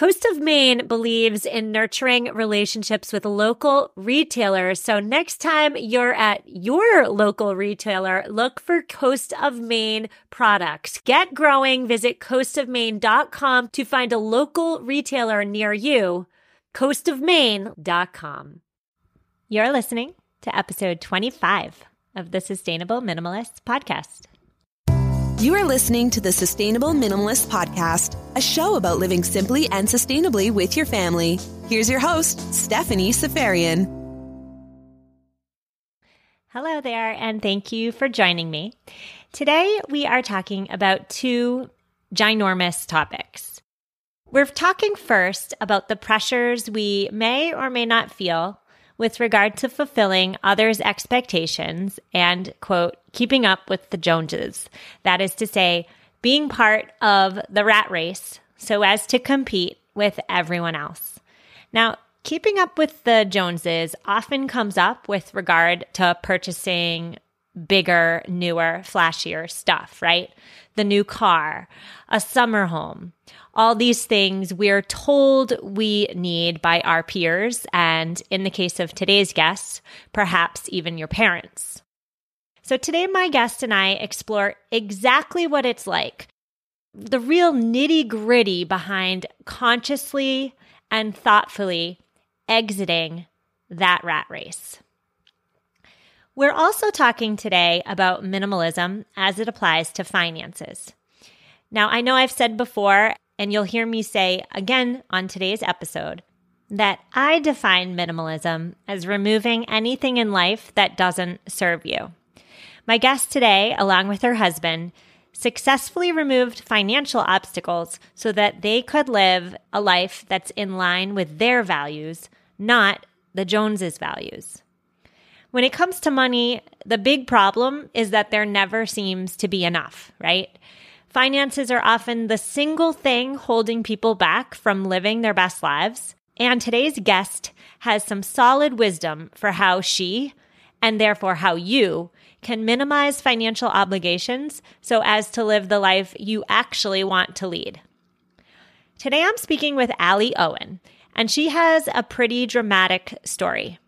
Coast of Maine believes in nurturing relationships with local retailers. So next time you're at your local retailer, look for Coast of Maine products. Get growing. Visit coastofmaine.com to find a local retailer near you. coastofmaine.com. You're listening to episode 25 of the Sustainable Minimalist podcast. You are listening to the Sustainable Minimalist Podcast, a show about living simply and sustainably with your family. Here's your host, Stephanie Seferian. Hello there, and thank you for joining me. Today, we are talking about two ginormous topics. We're talking first about the pressures we may or may not feel with regard to fulfilling others' expectations and, quote, keeping up with the Joneses. That is to say, being part of the rat race so as to compete with everyone else. Now, keeping up with the Joneses often comes up with regard to purchasing bigger, newer, flashier stuff, right? The new car, a summer home, all these things we're told we need by our peers, and in the case of today's guests, perhaps even your parents. So today, my guest and I explore exactly what it's like the real nitty gritty behind consciously and thoughtfully exiting that rat race. We're also talking today about minimalism as it applies to finances. Now, I know I've said before, and you'll hear me say again on today's episode, that I define minimalism as removing anything in life that doesn't serve you. My guest today, along with her husband, successfully removed financial obstacles so that they could live a life that's in line with their values, not the Joneses' values. When it comes to money, the big problem is that there never seems to be enough, right? Finances are often the single thing holding people back from living their best lives. And today's guest has some solid wisdom for how she, and therefore how you, can minimize financial obligations so as to live the life you actually want to lead. Today I'm speaking with Allie Owen, and she has a pretty dramatic story.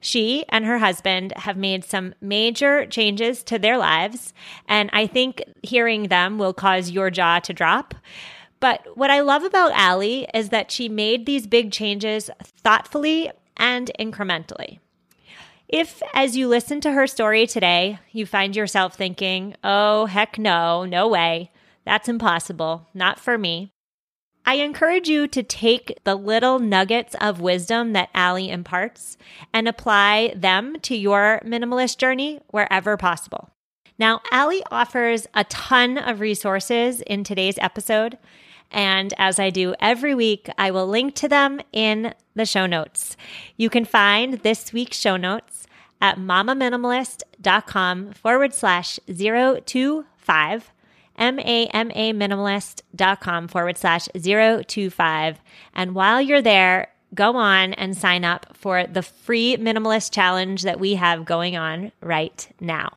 She and her husband have made some major changes to their lives, and I think hearing them will cause your jaw to drop. But what I love about Allie is that she made these big changes thoughtfully and incrementally. If, as you listen to her story today, you find yourself thinking, oh, heck no, no way, that's impossible, not for me, I encourage you to take the little nuggets of wisdom that Allie imparts and apply them to your minimalist journey wherever possible. Now, Allie offers a ton of resources in today's episode. And as I do every week, I will link to them in the show notes. You can find this week's show notes at mamaminimalist.com forward slash 025 mamaminimalist.com forward slash 025. And while you're there, go on and sign up for the free minimalist challenge that we have going on right now.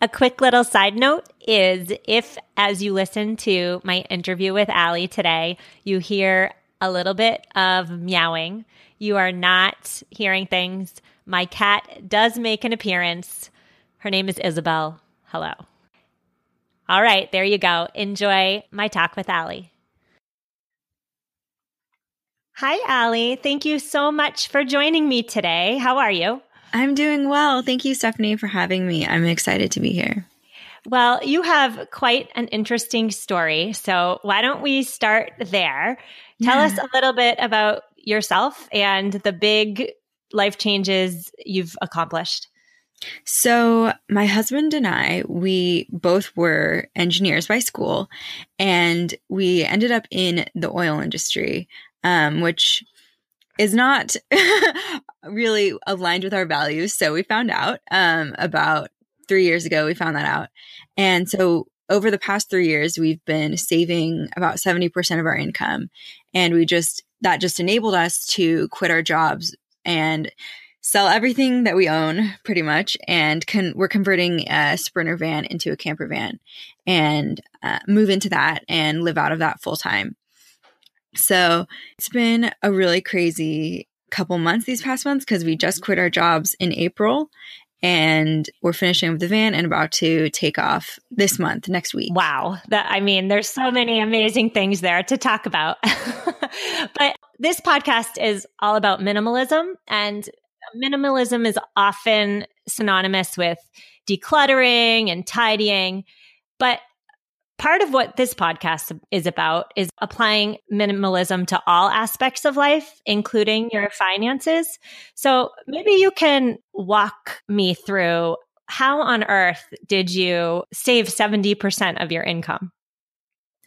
A quick little side note is if, as you listen to my interview with Allie today, you hear a little bit of meowing, you are not hearing things. My cat does make an appearance. Her name is Isabel. Hello. All right, there you go. Enjoy my talk with Allie. Hi, Allie. Thank you so much for joining me today. How are you? I'm doing well. Thank you, Stephanie, for having me. I'm excited to be here. Well, you have quite an interesting story. So why don't we start there? Tell yeah. us a little bit about yourself and the big life changes you've accomplished. So, my husband and I, we both were engineers by school, and we ended up in the oil industry, um, which is not really aligned with our values. So, we found out um, about three years ago, we found that out. And so, over the past three years, we've been saving about 70% of our income. And we just, that just enabled us to quit our jobs and sell everything that we own pretty much and con- we're converting a sprinter van into a camper van and uh, move into that and live out of that full time so it's been a really crazy couple months these past months because we just quit our jobs in april and we're finishing with the van and about to take off this month next week. Wow. That i mean there's so many amazing things there to talk about. But this podcast is all about minimalism and minimalism is often synonymous with decluttering and tidying, but part of what this podcast is about is applying minimalism to all aspects of life, including your finances. So maybe you can walk me through how on earth did you save 70% of your income?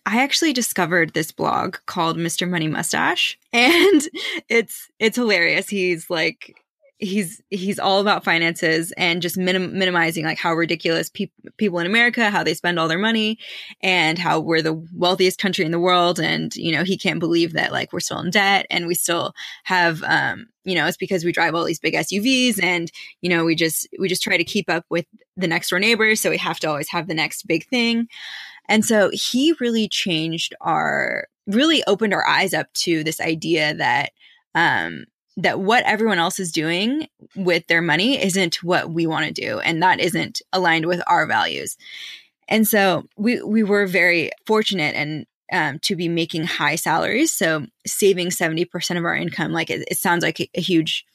I actually discovered this blog called Mr. Money Mustache and it's it's hilarious. He's like he's he's all about finances and just minim- minimizing like how ridiculous pe- people in America how they spend all their money and how we're the wealthiest country in the world. And you know he can't believe that like we're still in debt and we still have um you know it's because we drive all these big SUVs and you know we just we just try to keep up with the next door neighbors. So we have to always have the next big thing. And so he really changed our really opened our eyes up to this idea that um that what everyone else is doing with their money isn't what we want to do and that isn't aligned with our values. And so we we were very fortunate and um, to be making high salaries. So saving 70% of our income, like it, it sounds like a, a huge,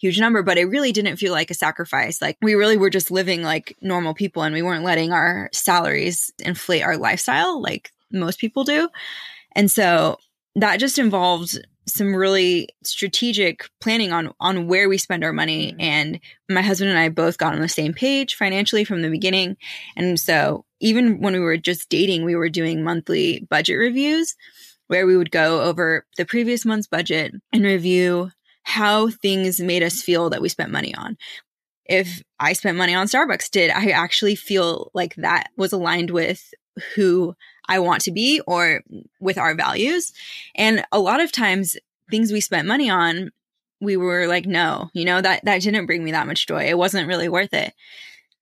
huge number, but it really didn't feel like a sacrifice. Like we really were just living like normal people and we weren't letting our salaries inflate our lifestyle like most people do. And so that just involved some really strategic planning on on where we spend our money. Mm-hmm. and my husband and I both got on the same page financially from the beginning. And so even when we were just dating we were doing monthly budget reviews where we would go over the previous month's budget and review how things made us feel that we spent money on. If I spent money on Starbucks did I actually feel like that was aligned with who I want to be or with our values. And a lot of times things we spent money on, we were like, no, you know, that, that didn't bring me that much joy. It wasn't really worth it.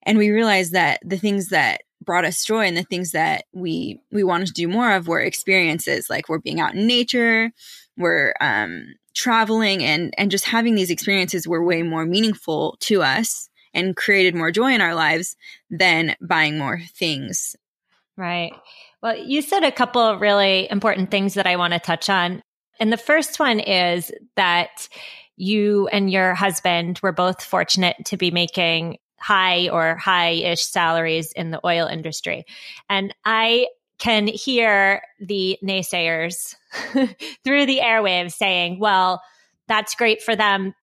And we realized that the things that brought us joy and the things that we we wanted to do more of were experiences like we're being out in nature we're um traveling and and just having these experiences were way more meaningful to us and created more joy in our lives than buying more things right well, you said a couple really important things that I want to touch on. And the first one is that you and your husband were both fortunate to be making high or high ish salaries in the oil industry. And I can hear the naysayers through the airwaves saying, well, that's great for them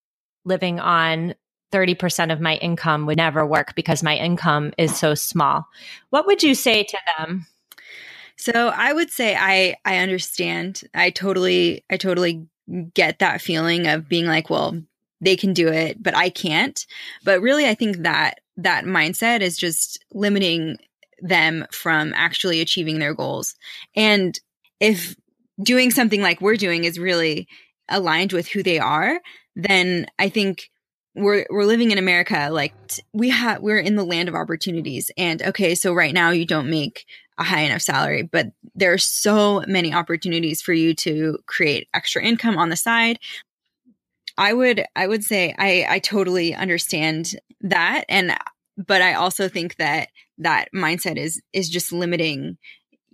living on 30% of my income would never work because my income is so small. What would you say to them? So I would say I I understand. I totally I totally get that feeling of being like, well, they can do it, but I can't. But really I think that that mindset is just limiting them from actually achieving their goals. And if doing something like we're doing is really aligned with who they are, then I think we're we're living in America like we have we're in the land of opportunities and okay so right now you don't make a high enough salary, but there are so many opportunities for you to create extra income on the side. I would I would say I I totally understand that and but I also think that that mindset is is just limiting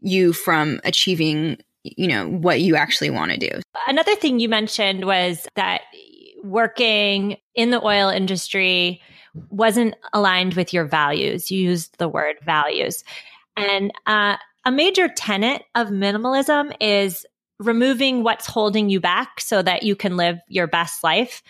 you from achieving you know what you actually want to do. Another thing you mentioned was that working in the oil industry wasn't aligned with your values. You used the word values. And uh, a major tenet of minimalism is removing what's holding you back so that you can live your best life.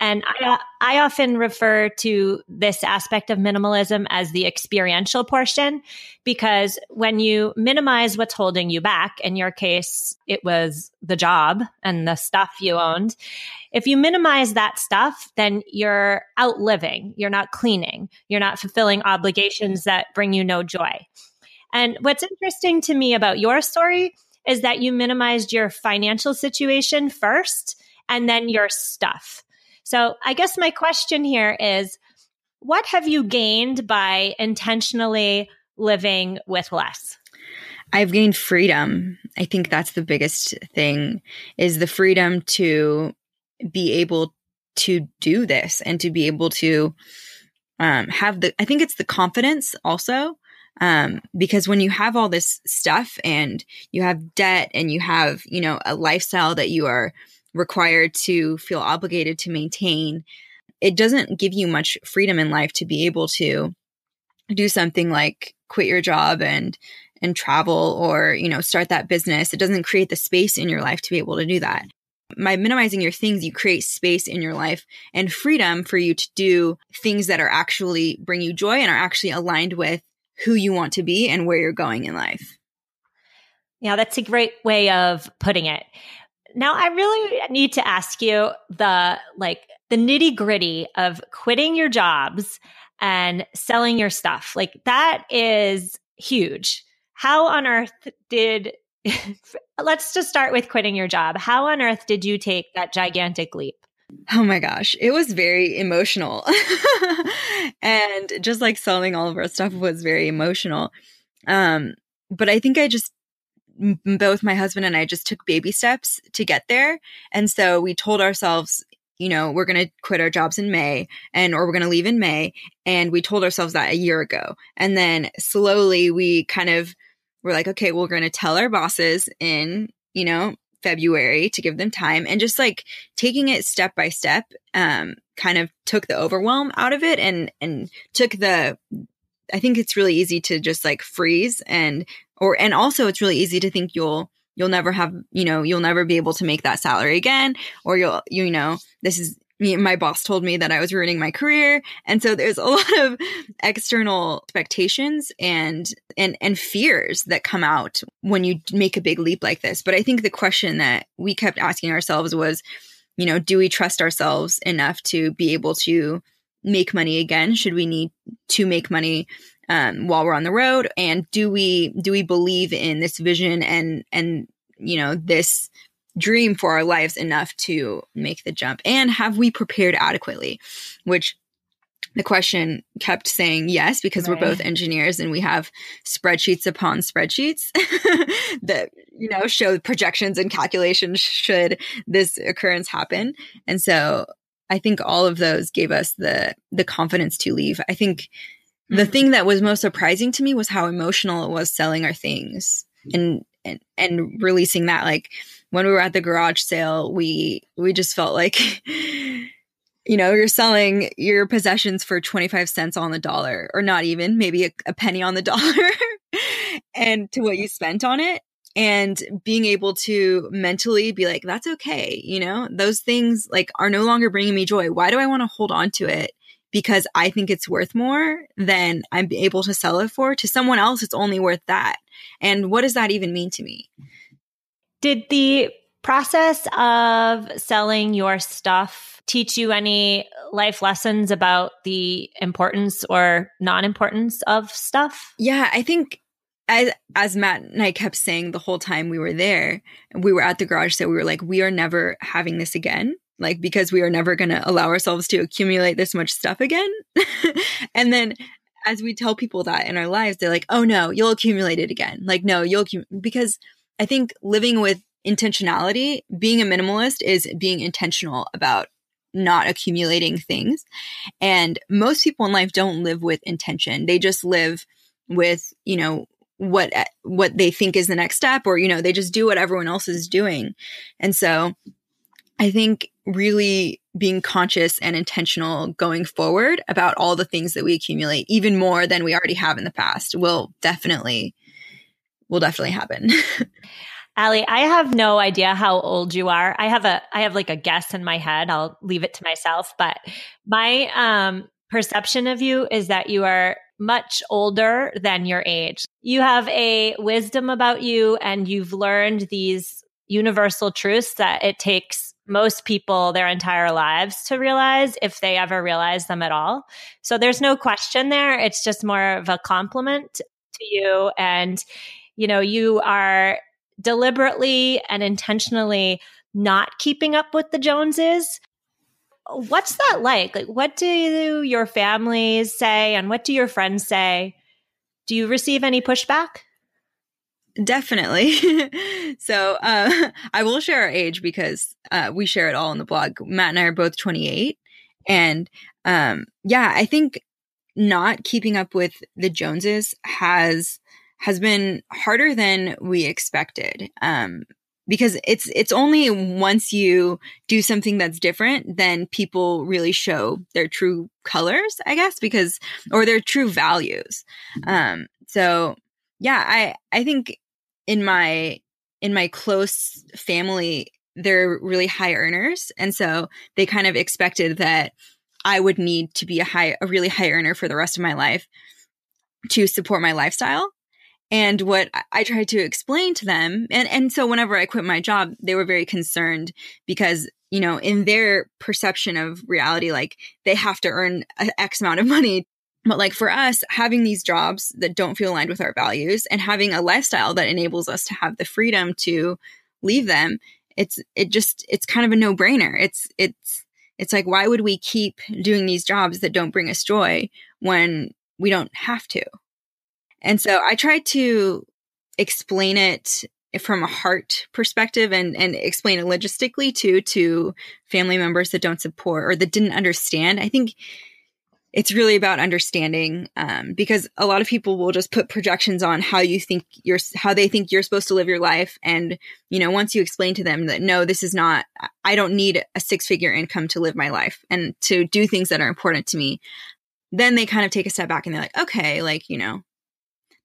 And I, I often refer to this aspect of minimalism as the experiential portion, because when you minimize what's holding you back, in your case, it was the job and the stuff you owned. If you minimize that stuff, then you're outliving, you're not cleaning, you're not fulfilling obligations that bring you no joy. And what's interesting to me about your story is that you minimized your financial situation first and then your stuff. So I guess my question here is what have you gained by intentionally living with less? I've gained freedom. I think that's the biggest thing is the freedom to be able to do this and to be able to um, have the, I think it's the confidence also um, because when you have all this stuff and you have debt and you have, you know, a lifestyle that you are required to feel obligated to maintain, it doesn't give you much freedom in life to be able to do something like quit your job and and travel or you know start that business it doesn't create the space in your life to be able to do that by minimizing your things you create space in your life and freedom for you to do things that are actually bring you joy and are actually aligned with who you want to be and where you're going in life. Yeah, that's a great way of putting it. Now, I really need to ask you the like the nitty gritty of quitting your jobs and selling your stuff. Like that is huge. How on earth did let's just start with quitting your job. How on earth did you take that gigantic leap? Oh my gosh, it was very emotional. and just like selling all of our stuff was very emotional. Um, but I think I just both my husband and I just took baby steps to get there. And so we told ourselves, you know, we're going to quit our jobs in May and or we're going to leave in May and we told ourselves that a year ago. And then slowly we kind of were like, okay, we're going to tell our bosses in, you know, February to give them time and just like taking it step by step um kind of took the overwhelm out of it and and took the I think it's really easy to just like freeze and or and also it's really easy to think you'll you'll never have you know you'll never be able to make that salary again or you'll you know this is my boss told me that I was ruining my career. And so there's a lot of external expectations and, and, and fears that come out when you make a big leap like this. But I think the question that we kept asking ourselves was, you know, do we trust ourselves enough to be able to make money again? Should we need to make money um, while we're on the road? And do we do we believe in this vision and and you know this dream for our lives enough to make the jump? And have we prepared adequately? Which the question kept saying yes because right. we're both engineers and we have spreadsheets upon spreadsheets that you know show projections and calculations should this occurrence happen and so i think all of those gave us the the confidence to leave i think the mm-hmm. thing that was most surprising to me was how emotional it was selling our things and and, and releasing that like when we were at the garage sale, we we just felt like you know, you're selling your possessions for 25 cents on the dollar or not even, maybe a, a penny on the dollar and to what you spent on it and being able to mentally be like that's okay, you know? Those things like are no longer bringing me joy. Why do I want to hold on to it? Because I think it's worth more than I'm able to sell it for. To someone else, it's only worth that. And what does that even mean to me? Did the process of selling your stuff teach you any life lessons about the importance or non-importance of stuff? Yeah, I think as as Matt and I kept saying the whole time we were there, we were at the garage sale, we were like, we are never having this again. Like because we are never gonna allow ourselves to accumulate this much stuff again. and then as we tell people that in our lives, they're like, oh no, you'll accumulate it again. Like, no, you'll because I think living with intentionality, being a minimalist is being intentional about not accumulating things. And most people in life don't live with intention. They just live with, you know, what what they think is the next step or you know, they just do what everyone else is doing. And so I think really being conscious and intentional going forward about all the things that we accumulate, even more than we already have in the past, will definitely will definitely happen. Allie, I have no idea how old you are. I have a I have like a guess in my head. I'll leave it to myself, but my um perception of you is that you are much older than your age. You have a wisdom about you and you've learned these universal truths that it takes most people their entire lives to realize if they ever realize them at all. So there's no question there. It's just more of a compliment to you. And, you know, you are deliberately and intentionally not keeping up with the Joneses. What's that like? Like, what do your families say and what do your friends say? Do you receive any pushback? Definitely. so uh, I will share our age because uh, we share it all in the blog. Matt and I are both 28. And um, yeah, I think not keeping up with the Joneses has has been harder than we expected. Um, because it's it's only once you do something that's different then people really show their true colors i guess because or their true values um so yeah i i think in my in my close family they're really high earners. And so they kind of expected that i would need to be a high a really high earner for the rest of my life to support my lifestyle. And what I tried to explain to them, and, and so whenever I quit my job, they were very concerned because, you know, in their perception of reality, like they have to earn X amount of money but like for us, having these jobs that don't feel aligned with our values and having a lifestyle that enables us to have the freedom to leave them, it's it just it's kind of a no-brainer. It's it's it's like why would we keep doing these jobs that don't bring us joy when we don't have to? And so I tried to explain it from a heart perspective and and explain it logistically too to family members that don't support or that didn't understand. I think it's really about understanding um, because a lot of people will just put projections on how you think you're how they think you're supposed to live your life. And you know once you explain to them that no this is not i don't need a six figure income to live my life and to do things that are important to me then they kind of take a step back and they're like okay like you know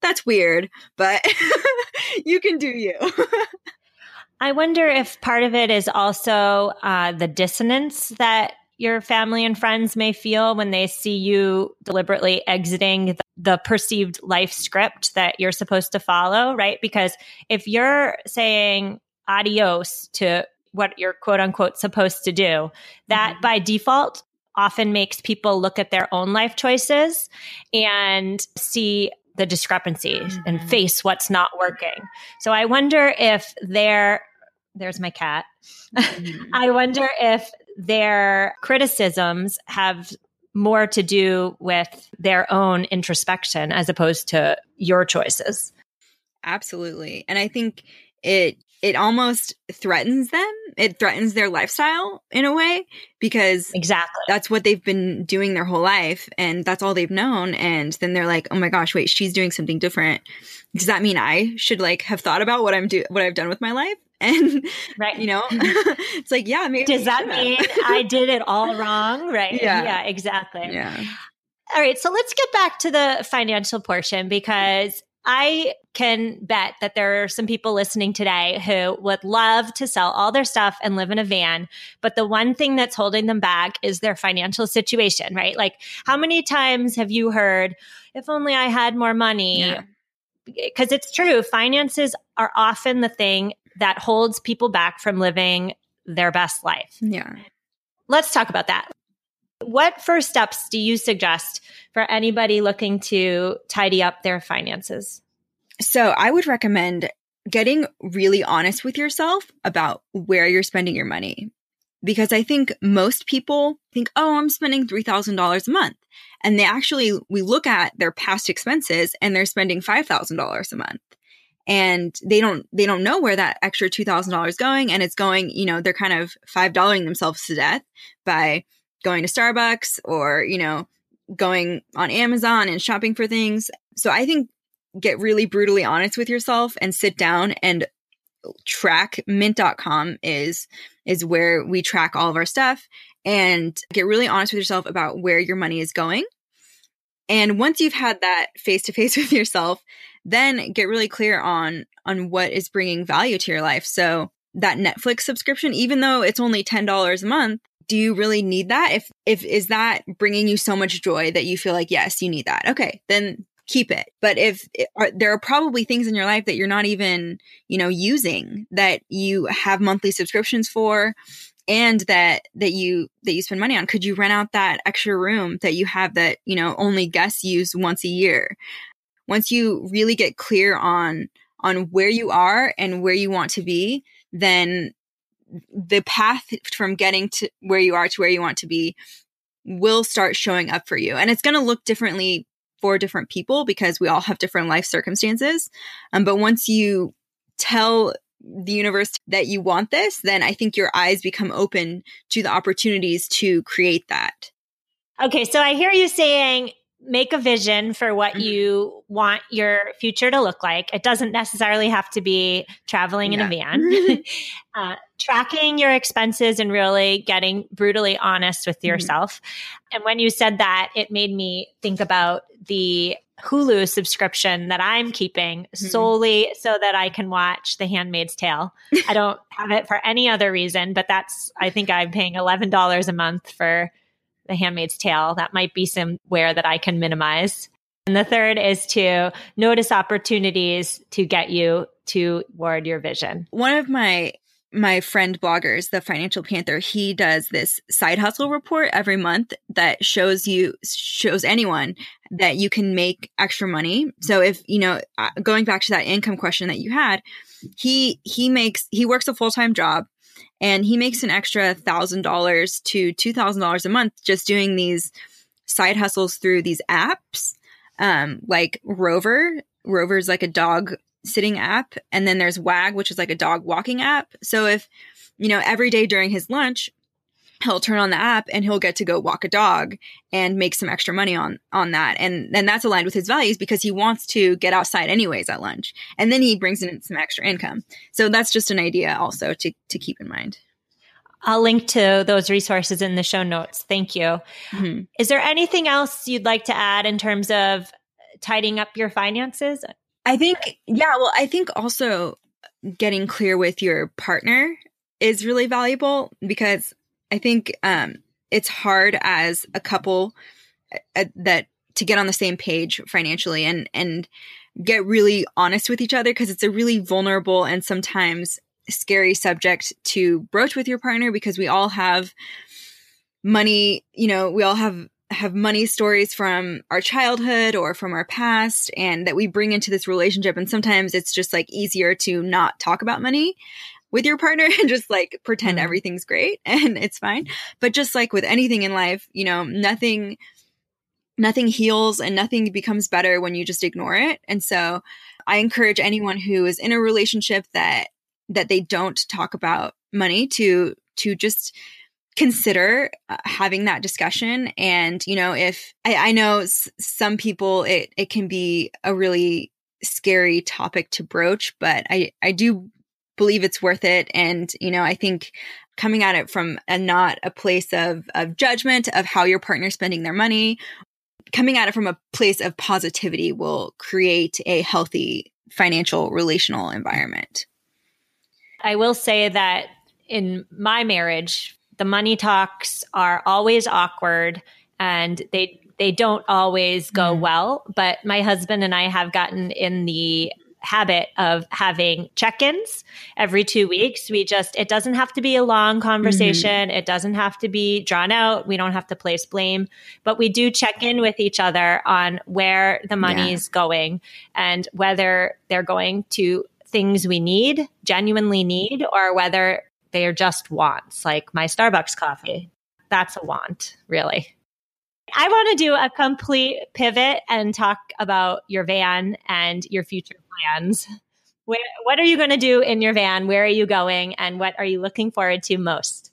that's weird but you can do you. I wonder if part of it is also uh, the dissonance that your family and friends may feel when they see you deliberately exiting the, the, perceived life script that you're supposed to follow, right? Because if you're saying adios to what you're quote unquote supposed to do, that mm-hmm. by default often makes people look at their own life choices and see the discrepancies mm-hmm. and face what's not working. So I wonder if they're there's my cat. Mm-hmm. I wonder if their criticisms have more to do with their own introspection as opposed to your choices. Absolutely. And I think it it almost threatens them. It threatens their lifestyle in a way because exactly that's what they've been doing their whole life and that's all they've known. And then they're like, oh my gosh, wait, she's doing something different. Does that mean I should like have thought about what I'm do what I've done with my life? And right, you know, mm-hmm. it's like, yeah, maybe. Does that mean I did it all wrong? Right. Yeah. Yeah. Exactly. Yeah. All right. So let's get back to the financial portion because I can bet that there are some people listening today who would love to sell all their stuff and live in a van. But the one thing that's holding them back is their financial situation, right? Like, how many times have you heard, if only I had more money? Because yeah. it's true, finances are often the thing that holds people back from living their best life. Yeah. Let's talk about that. What first steps do you suggest for anybody looking to tidy up their finances? So, I would recommend getting really honest with yourself about where you're spending your money. Because I think most people think, oh, I'm spending $3,000 a month. And they actually, we look at their past expenses and they're spending $5,000 a month and they don't they don't know where that extra $2000 is going and it's going you know they're kind of five dollaring themselves to death by going to starbucks or you know going on amazon and shopping for things so i think get really brutally honest with yourself and sit down and track mint.com is is where we track all of our stuff and get really honest with yourself about where your money is going. And once you've had that face to face with yourself, then get really clear on on what is bringing value to your life. So that Netflix subscription, even though it's only $10 a month, do you really need that? If if is that bringing you so much joy that you feel like yes, you need that. Okay, then keep it. But if it, are, there are probably things in your life that you're not even, you know, using that you have monthly subscriptions for and that that you that you spend money on could you rent out that extra room that you have that you know only guests use once a year once you really get clear on on where you are and where you want to be then the path from getting to where you are to where you want to be will start showing up for you and it's going to look differently for different people because we all have different life circumstances um, but once you tell the universe that you want this, then I think your eyes become open to the opportunities to create that. Okay, so I hear you saying make a vision for what mm-hmm. you want your future to look like. It doesn't necessarily have to be traveling yeah. in a van. uh, tracking your expenses and really getting brutally honest with mm-hmm. yourself. Mm-hmm. And when you said that, it made me think about the Hulu subscription that I'm keeping mm-hmm. solely so that I can watch The Handmaid's Tale. I don't have it for any other reason, but that's, I think I'm paying $11 a month for The Handmaid's Tale. That might be somewhere that I can minimize. And the third is to notice opportunities to get you toward your vision. One of my my friend bloggers, the Financial Panther, he does this side hustle report every month that shows you, shows anyone that you can make extra money. So if, you know, uh, going back to that income question that you had, he, he makes, he works a full time job and he makes an extra thousand dollars to two thousand dollars a month just doing these side hustles through these apps, um, like Rover. Rover's like a dog sitting app and then there's wag which is like a dog walking app so if you know every day during his lunch he'll turn on the app and he'll get to go walk a dog and make some extra money on on that and and that's aligned with his values because he wants to get outside anyways at lunch and then he brings in some extra income so that's just an idea also to to keep in mind I'll link to those resources in the show notes. Thank you. Mm-hmm. Is there anything else you'd like to add in terms of tidying up your finances? I think, yeah, well, I think also getting clear with your partner is really valuable because I think um, it's hard as a couple uh, that to get on the same page financially and and get really honest with each other because it's a really vulnerable and sometimes scary subject to broach with your partner because we all have money, you know, we all have have money stories from our childhood or from our past and that we bring into this relationship. And sometimes it's just like easier to not talk about money with your partner and just like pretend mm. everything's great and it's fine. But just like with anything in life you know nothing nothing heals and nothing becomes better when you just ignore it. And so i encourage anyone who is in a relationship that that they don't talk about money to to just consider uh, having that discussion. And you know if i, I know s- some people it, it can be a really scary topic to broach but i i do believe it's worth it and you know i think coming at it from a not a place of of judgment of how your partner's spending their money coming at it from a place of positivity will create a healthy financial relational environment i will say that in my marriage the money talks are always awkward and they they don't always go mm. well but my husband and i have gotten in the habit of having check-ins every two weeks we just it doesn't have to be a long conversation mm-hmm. it doesn't have to be drawn out we don't have to place blame but we do check in with each other on where the money's yeah. going and whether they're going to things we need genuinely need or whether they are just wants, like my Starbucks coffee. That's a want, really. I want to do a complete pivot and talk about your van and your future plans. Where, what are you going to do in your van? Where are you going? And what are you looking forward to most?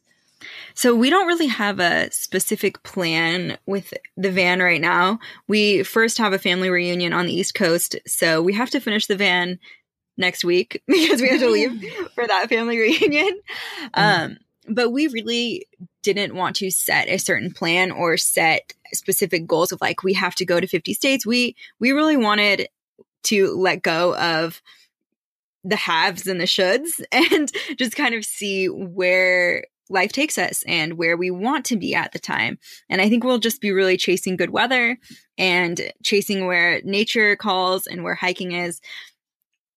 So we don't really have a specific plan with the van right now. We first have a family reunion on the East Coast, so we have to finish the van next week because we have to leave for that family reunion. Um, but we really didn't want to set a certain plan or set specific goals of like we have to go to 50 states. We we really wanted to let go of the haves and the shoulds and just kind of see where life takes us and where we want to be at the time. And I think we'll just be really chasing good weather and chasing where nature calls and where hiking is.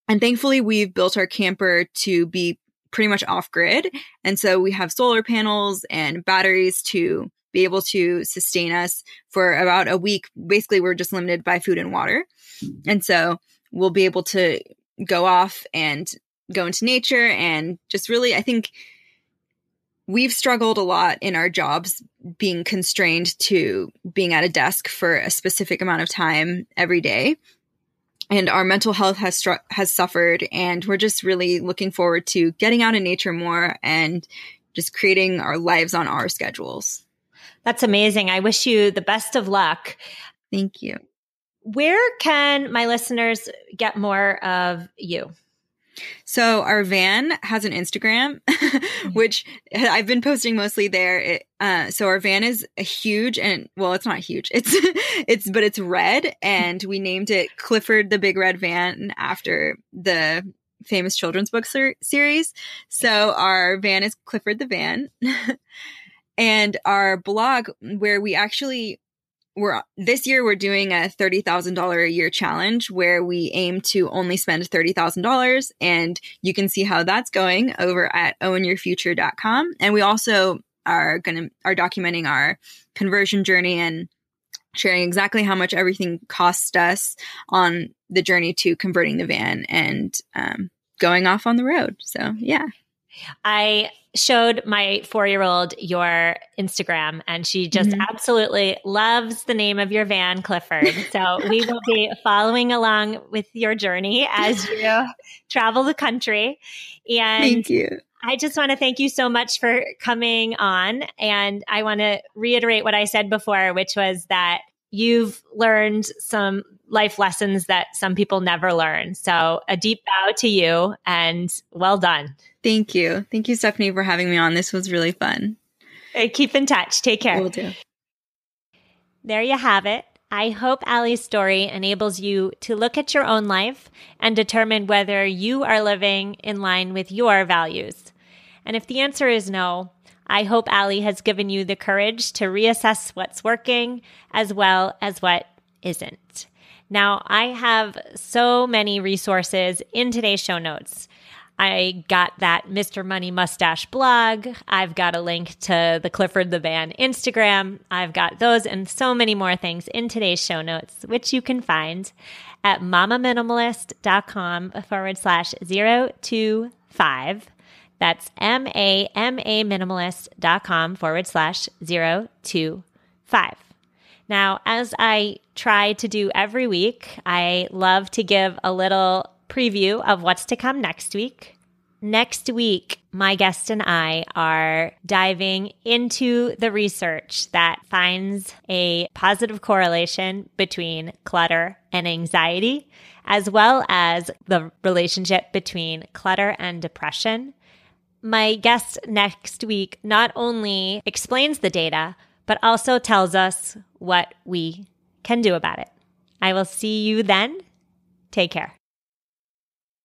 And thankfully, we've built our camper to be pretty much off grid. And so we have solar panels and batteries to be able to sustain us for about a week. Basically, we're just limited by food and water. And so we'll be able to go off and go into nature and just really, I think we've struggled a lot in our jobs being constrained to being at a desk for a specific amount of time every day and our mental health has stru- has suffered and we're just really looking forward to getting out in nature more and just creating our lives on our schedules. That's amazing. I wish you the best of luck. Thank you. Where can my listeners get more of you so our van has an Instagram, which I've been posting mostly there. It, uh, so our van is a huge and well, it's not huge. It's it's but it's red, and we named it Clifford the Big Red Van after the famous children's book ser- series. So our van is Clifford the Van. and our blog where we actually we're this year we're doing a $30,000 a year challenge where we aim to only spend $30,000 and you can see how that's going over at ownyourfuture.com and we also are going to are documenting our conversion journey and sharing exactly how much everything cost us on the journey to converting the van and um, going off on the road. So, yeah. I showed my four year old your Instagram and she just mm-hmm. absolutely loves the name of your van, Clifford. So we will be following along with your journey as you travel the country. And thank you. I just want to thank you so much for coming on. And I want to reiterate what I said before, which was that you've learned some life lessons that some people never learn. So a deep bow to you and well done. Thank you. Thank you, Stephanie, for having me on. This was really fun. Hey, keep in touch. Take care. Will do. There you have it. I hope Allie's story enables you to look at your own life and determine whether you are living in line with your values. And if the answer is no, I hope Allie has given you the courage to reassess what's working as well as what isn't. Now, I have so many resources in today's show notes. I got that Mr. Money Mustache blog. I've got a link to the Clifford the Van Instagram. I've got those and so many more things in today's show notes, which you can find at mamaminimalist.com forward slash zero two five. That's M A M A minimalist.com forward slash zero two five. Now, as I try to do every week, I love to give a little preview of what's to come next week. Next week, my guest and I are diving into the research that finds a positive correlation between clutter and anxiety, as well as the relationship between clutter and depression. My guest next week not only explains the data, but also tells us what we can do about it. I will see you then. Take care.